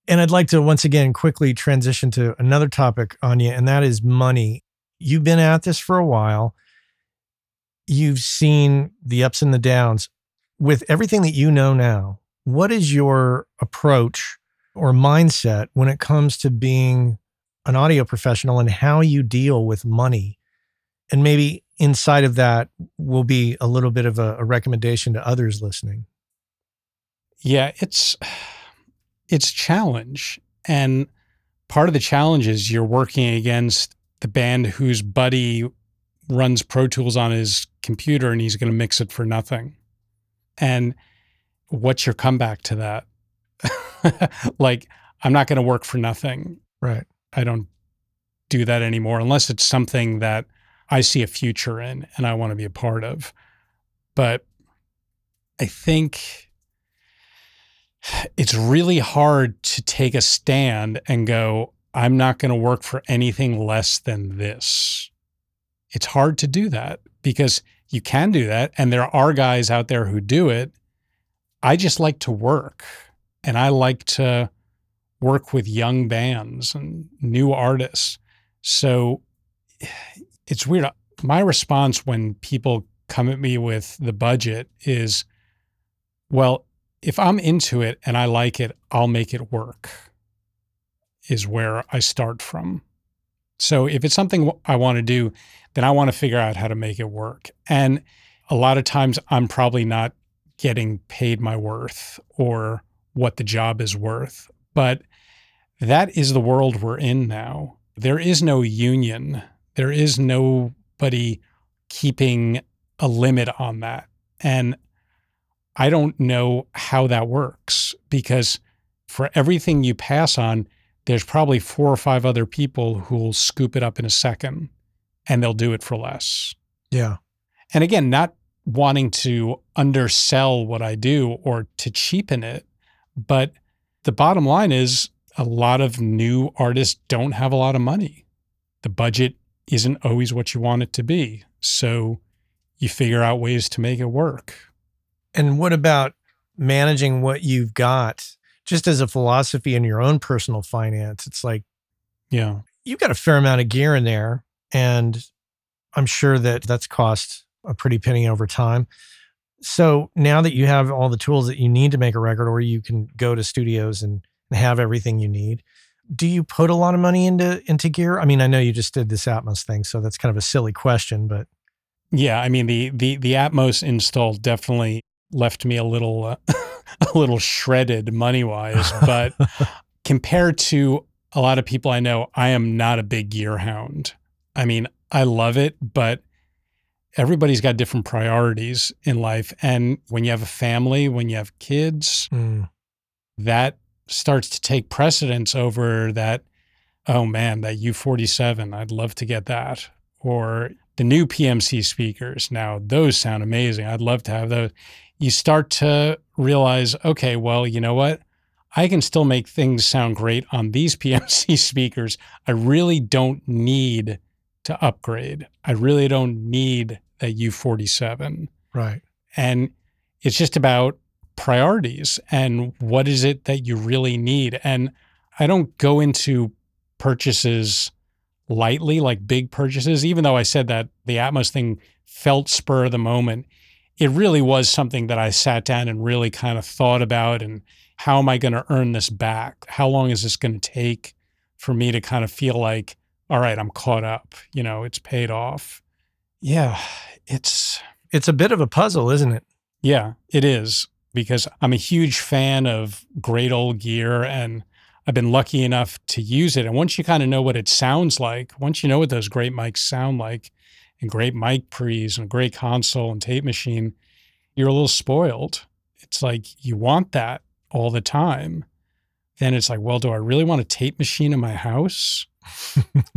And I'd like to once again quickly transition to another topic, Anya, and that is money. You've been at this for a while. You've seen the ups and the downs. With everything that you know now, what is your approach or mindset when it comes to being an audio professional and how you deal with money? And maybe inside of that will be a little bit of a, a recommendation to others listening. Yeah, it's it's a challenge. And part of the challenge is you're working against the band whose buddy runs Pro Tools on his computer and he's going to mix it for nothing. And what's your comeback to that? *laughs* like, I'm not going to work for nothing. Right. I don't do that anymore unless it's something that I see a future in and I want to be a part of. But I think it's really hard to take a stand and go, I'm not going to work for anything less than this. It's hard to do that because you can do that. And there are guys out there who do it. I just like to work and I like to work with young bands and new artists. So it's weird. My response when people come at me with the budget is, well, if I'm into it and I like it, I'll make it work, is where I start from. So if it's something I want to do, then I want to figure out how to make it work. And a lot of times I'm probably not getting paid my worth or what the job is worth. But that is the world we're in now. There is no union, there is nobody keeping a limit on that. And I don't know how that works because for everything you pass on, there's probably four or five other people who will scoop it up in a second and they'll do it for less. Yeah. And again, not wanting to undersell what I do or to cheapen it, but the bottom line is a lot of new artists don't have a lot of money. The budget isn't always what you want it to be. So you figure out ways to make it work. And what about managing what you've got just as a philosophy in your own personal finance? It's like Yeah. you've got a fair amount of gear in there, and I'm sure that that's cost a pretty penny over time. So now that you have all the tools that you need to make a record, or you can go to studios and, and have everything you need, do you put a lot of money into into gear? I mean, I know you just did this Atmos thing, so that's kind of a silly question, but Yeah, I mean the the the Atmos install definitely left me a little uh, *laughs* a little shredded money wise, *laughs* but compared to a lot of people I know, I am not a big gear hound. I mean, I love it, but everybody's got different priorities in life, and when you have a family, when you have kids, mm, that starts to take precedence over that. Oh man, that U forty seven, I'd love to get that, or the new PMC speakers. Now, those sound amazing. I'd love to have those. You start to realize, okay, well, you know what? I can still make things sound great on these *laughs* PMC speakers. I really don't need to upgrade. I really don't need a U47. Right. And it's just about priorities and what is it that you really need. And I don't go into purchases lightly, like big purchases, even though I said that the Atmos thing felt spur of the moment. It really was something that I sat down and really kind of thought about and how am I going to earn this back? How long is this going to take for me to kind of feel like, all right, I'm caught up, you know, it's paid off. Yeah, it's It's a bit of a puzzle, isn't it? yeah, it is because I'm a huge fan of great old gear and I've been lucky enough to use it. And once you kind of know what it sounds like, once you know what those great mics sound like, and great mic pre's and a great console and tape machine, you're a little spoiled. It's like you want that all the time. Then it's like, well, do I really want a tape machine in my house?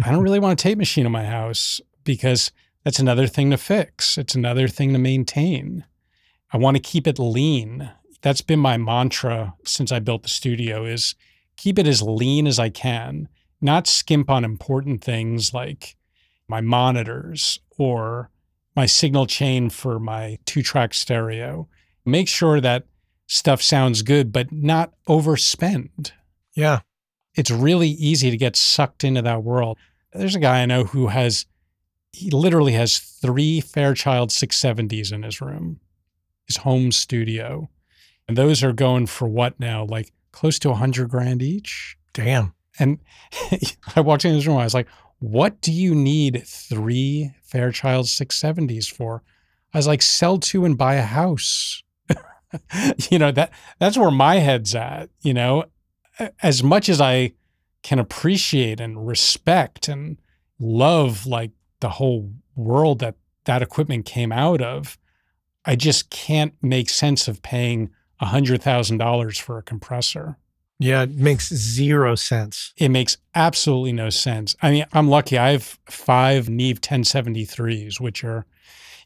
I don't really want a tape machine in my house because that's another thing to fix. It's another thing to maintain. I want to keep it lean. That's been my mantra since I built the studio is keep it as lean as I can, not skimp on important things like my monitors or my signal chain for my two track stereo. Make sure that stuff sounds good, but not overspend. Yeah. It's really easy to get sucked into that world. There's a guy I know who has, he literally has three Fairchild 670s in his room, his home studio. And those are going for what now? Like close to a hundred grand each. Damn. And *laughs* I walked into his room. I was like, "What do you need three Fairchild 670s for?" I was like, "Sell two and buy a house." *laughs* you know that that's where my head's at. You know, as much as I can appreciate and respect and love like the whole world that that equipment came out of, I just can't make sense of paying $100,000 for a compressor. Yeah, it makes zero sense. It makes absolutely no sense. I mean, I'm lucky. I have five Neve 1073s, which are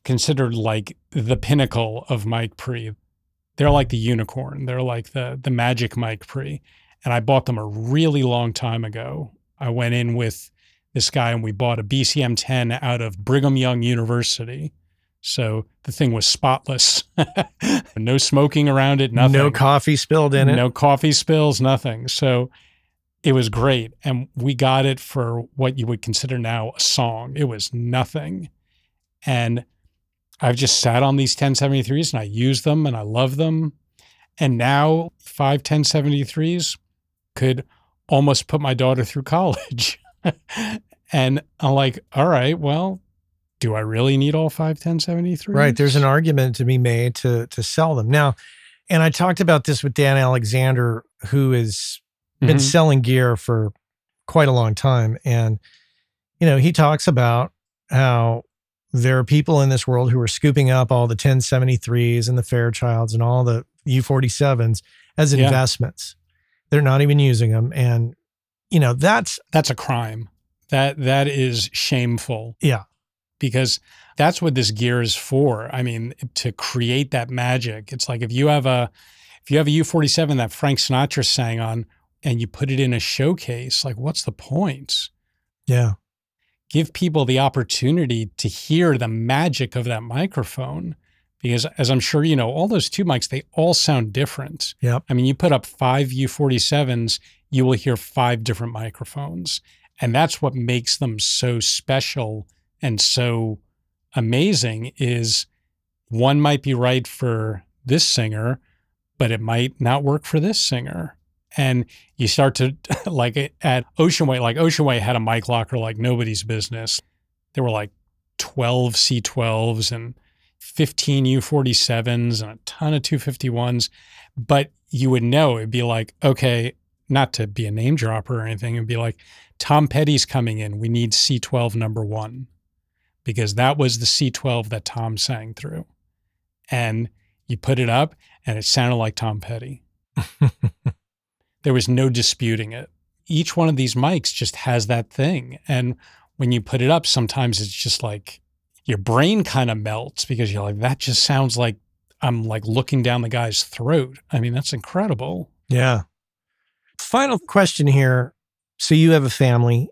considered like the pinnacle of mic pre. They're like the unicorn. They're like the the magic mic pre. And I bought them a really long time ago. I went in with this guy and we bought a BCM 10 out of Brigham Young University. So the thing was spotless. *laughs* no smoking around it, nothing. No coffee spilled in it. No coffee spills, nothing. So it was great. And we got it for what you would consider now a song. It was nothing. And I've just sat on these 1073s and I use them and I love them. And now five 1073s could almost put my daughter through *laughs* college. and I'm like, all right, well, do I really need all five 1073s? Right. There's an argument to be made to to sell them. Now, and I talked about this with Dan Alexander, who has been Mhm. selling gear for quite a long time. And, you know, he talks about how there are people in this world who are scooping up all the 1073s and the Fairchilds and all the U47s as Yeah. investments. They're not even using them. And, you know, that's, That's a crime. That that is shameful. yeah, because that's what this gear is for. I mean, to create that magic. It's like if you have a if you have a U47 that Frank Sinatra sang on and you put it in a showcase, like what's the point? yeah, Give people the opportunity to hear the magic of that microphone. Because as I'm sure you know, all those two mics, they all sound different. Yeah. I mean, you put up five U47s, you will hear five different microphones. And that's what makes them so special and so amazing is one might be right for this singer, but it might not work for this singer. And you start to *laughs* like at Ocean Way, like Ocean Way had a mic locker like nobody's business. There were like 12 C12s and 15 U47s and a ton of 251s. But you would know it'd be like, okay, not to be a name dropper or anything, it'd be like, Tom Petty's coming in. We need C12 number one because that was the C12 that Tom sang through. And you put it up and it sounded like Tom Petty. *laughs* there was no disputing it. Each one of these mics just has that thing. And when you put it up, sometimes it's just like your brain kind of melts because you're like, that just sounds like I'm like looking down the guy's throat. I mean, that's incredible. Yeah. Final question here. So you have a family.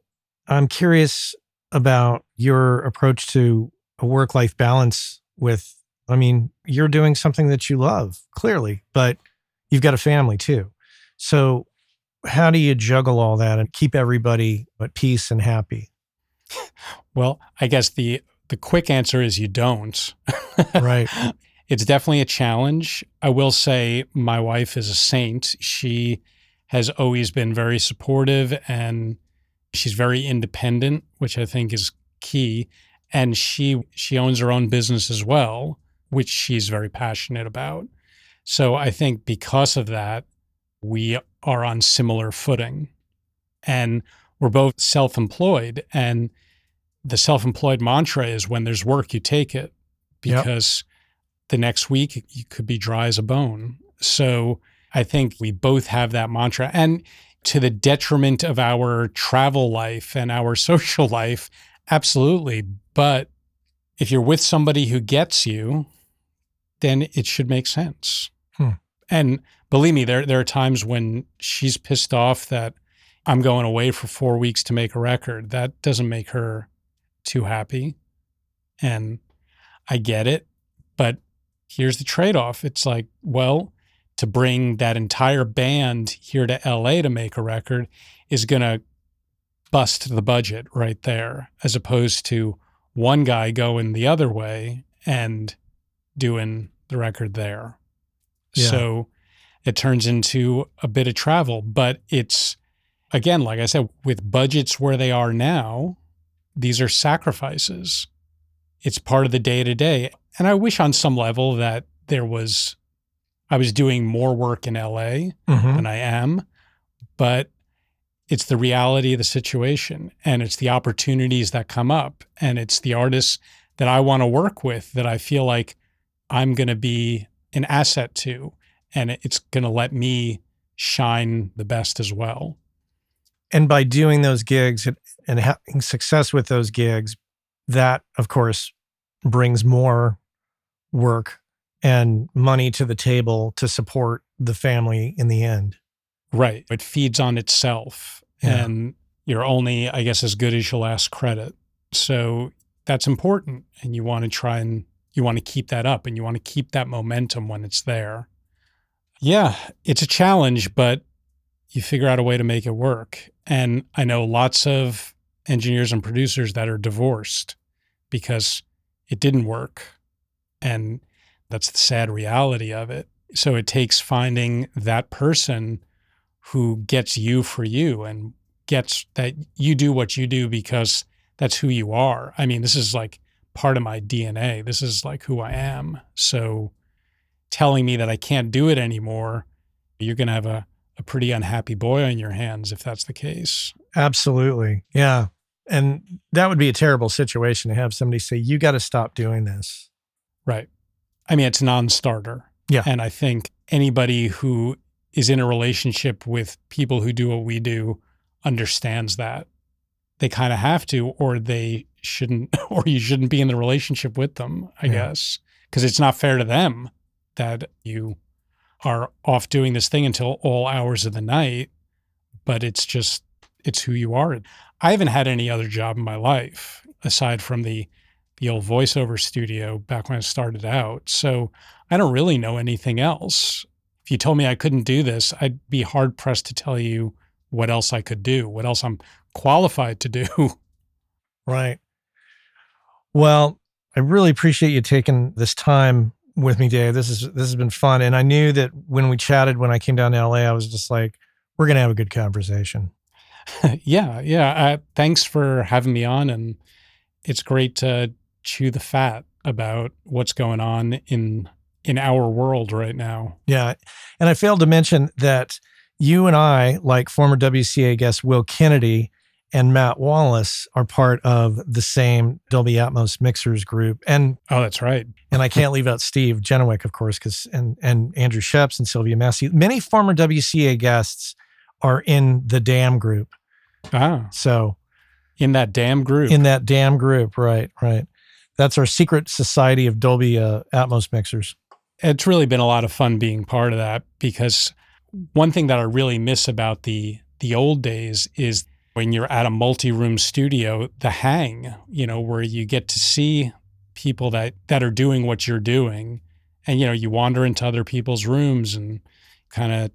I'm curious about your approach to a work life balance with, I mean, you're doing something that you love, clearly, but you've got a family too. So, how do you juggle all that and keep everybody at peace and happy? Well, I guess the the quick answer is you don't. Right. *laughs* it's definitely a challenge. I will say my wife is a saint. She has always been very supportive and she's very independent, which I think is key. And she she owns her own business as well, which she's very passionate about. So I think because of that, we are on similar footing. And we're both self-employed and the self-employed mantra is when there's work you take it Yep. because the next week you could be dry as a bone. So I think we both have that mantra and to the detriment of our travel life and our *laughs* social life absolutely but if you're with somebody who gets you then it should make sense. Hmm. And believe me there there are times when she's pissed off that I'm going away for 4 weeks to make a record. That doesn't make her too happy. And I get it, but here's the trade-off. It's like, well, to bring that entire band here to LA to make a record is going to bust the budget right there as opposed to one guy going the other way and doing the record there. Yeah. So it turns into a bit of travel, but it's again, like I said, with budgets where they are now, these are sacrifices. It's part of the day to day. And I wish on some level that there was, I was doing more work in LA Mhm. than I am, but it's the reality of the situation and it's the opportunities that come up and it's the artists that I want to work with that I feel like I'm going to be an asset to and it's going to let me shine the best as well. And by doing those gigs and having success with those gigs, that, of course, brings more work and money to the table to support the family in the end. Right. It feeds on itself. Yeah. And you're only, I guess, as good as your last credit. So that's important. And you want to try and you want to keep that up and you want to keep that momentum when it's there. Yeah, it's a challenge, but you figure out a way to make it work. And I know lots of engineers and producers that are divorced because it didn't work. And that's the sad reality of it. So it takes finding that person who gets you for you and gets that you do what you do because that's who you are. I mean, this is like part of my DNA. This is like who I am. So telling me that I can't do it anymore, you're going to have a, a pretty unhappy boy on your hands if that's the case. Absolutely. Yeah. And that would be a terrible situation to have somebody say, you got to stop doing this. Right. I mean, it's non starter. Yeah. And I think anybody who is in a relationship with people who do what we do understands that. They kind of have to, or they shouldn't, *laughs* or you shouldn't be in the relationship with them, I Yeah. guess, because it's not fair to them that you are off doing this thing until all hours of the night, but it's just, it's who you are. I haven't had any other job in my life aside from the the old voiceover studio back when I started out. So I don't really know anything else. If you told me I couldn't do this, I'd be hard pressed to tell you what else I could do, what else I'm qualified to do. *laughs* Right. Well, I really appreciate you taking this time with me, Dave. This is this has been fun. And I knew that when we chatted when I came down to LA, I was just like, we're gonna have a good conversation. *laughs* yeah, yeah. Uh, thanks for having me on, and it's great to chew the fat about what's going on in in our world right now. Yeah. And I failed to mention that you and I, like former WCA guest Will Kennedy and Matt Wallace, are part of the same Dolby Atmos mixers group. And Oh, that's right. and I can't leave out Steve Genewick, of course, because and and Andrew Scheps and Sylvia Massy. Many former WCA guests are in the Damn group. Ah, So in that damn group. in that damn group. Right, right. That's our secret society of Dolby uh, Atmos mixers. it's really been a lot of fun being part of that because one thing that I really miss about the the old days is when you're at a multi-room studio, the hang, you know, where you get to see people that that are doing what you're doing and you know, you wander into other people's rooms and kind of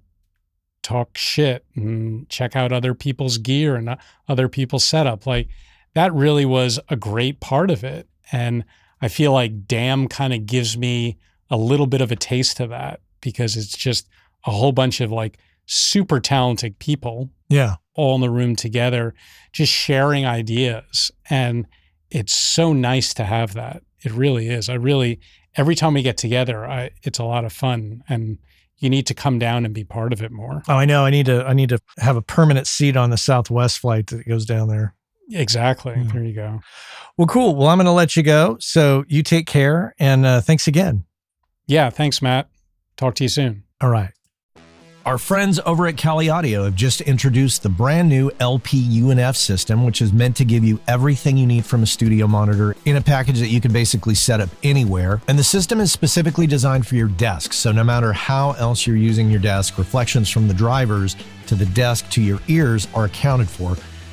talk shit and check out other people's gear and other people's setup. Like that really was a great part of it. And I feel like Damn kind of gives me a little bit of a taste of that because it's just a whole bunch of like super talented people Yeah. all in the room together, just sharing ideas. And it's so nice to have that. It really is. I really, every time we get together, I, it's a lot of fun. And you need to come down and be part of it more. Oh, I know. I need to. I need to have a permanent seat on the Southwest flight that goes down there. Exactly. Yeah. There you go. Well, cool. Well, I'm going to let you go. So you take care, and uh, thanks again. Yeah. Thanks, Matt. Talk to you soon. All right. Our friends over at Kali Audio have just introduced the brand new LP UNF system, which is meant to give you everything you need from a studio monitor in a package that you can basically set up anywhere. And the system is specifically designed for your desk. So no matter how else you're using your desk, reflections from the drivers to the desk to your ears are accounted for,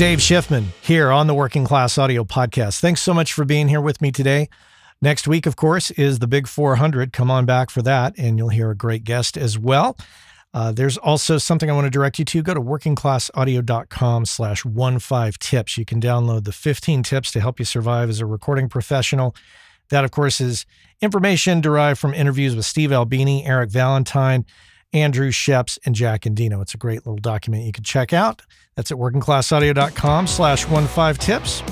Dave Schiffman here on the Working Class Audio Podcast. Thanks so much for being here with me today. Next week, of course, is the Big 400. Come on back for that, and you'll hear a great guest as well. Uh, there's also something I want to direct you to. Go to workingclassaudio.com slash 15 tips. You can download the 15 tips to help you survive as a recording professional. That, of course, is information derived from interviews with Steve Albini, Eric Valentine, Andrew Scheps, and Jack Endino. It's a great little document you can check out. That's at workingclassaudio.com slash one five tips.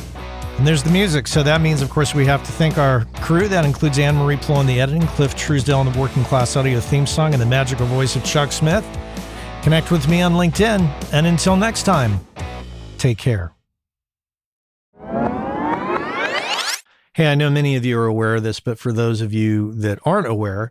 And there's the music. So that means, of course, we have to thank our crew. That includes Anne Marie Plo in the editing, Cliff Truesdale on the Working Class Audio theme song, and the magical voice of Chuck Smith. Connect with me on LinkedIn. And until next time, take care. Hey, I know many of you are aware of this, but for those of you that aren't aware,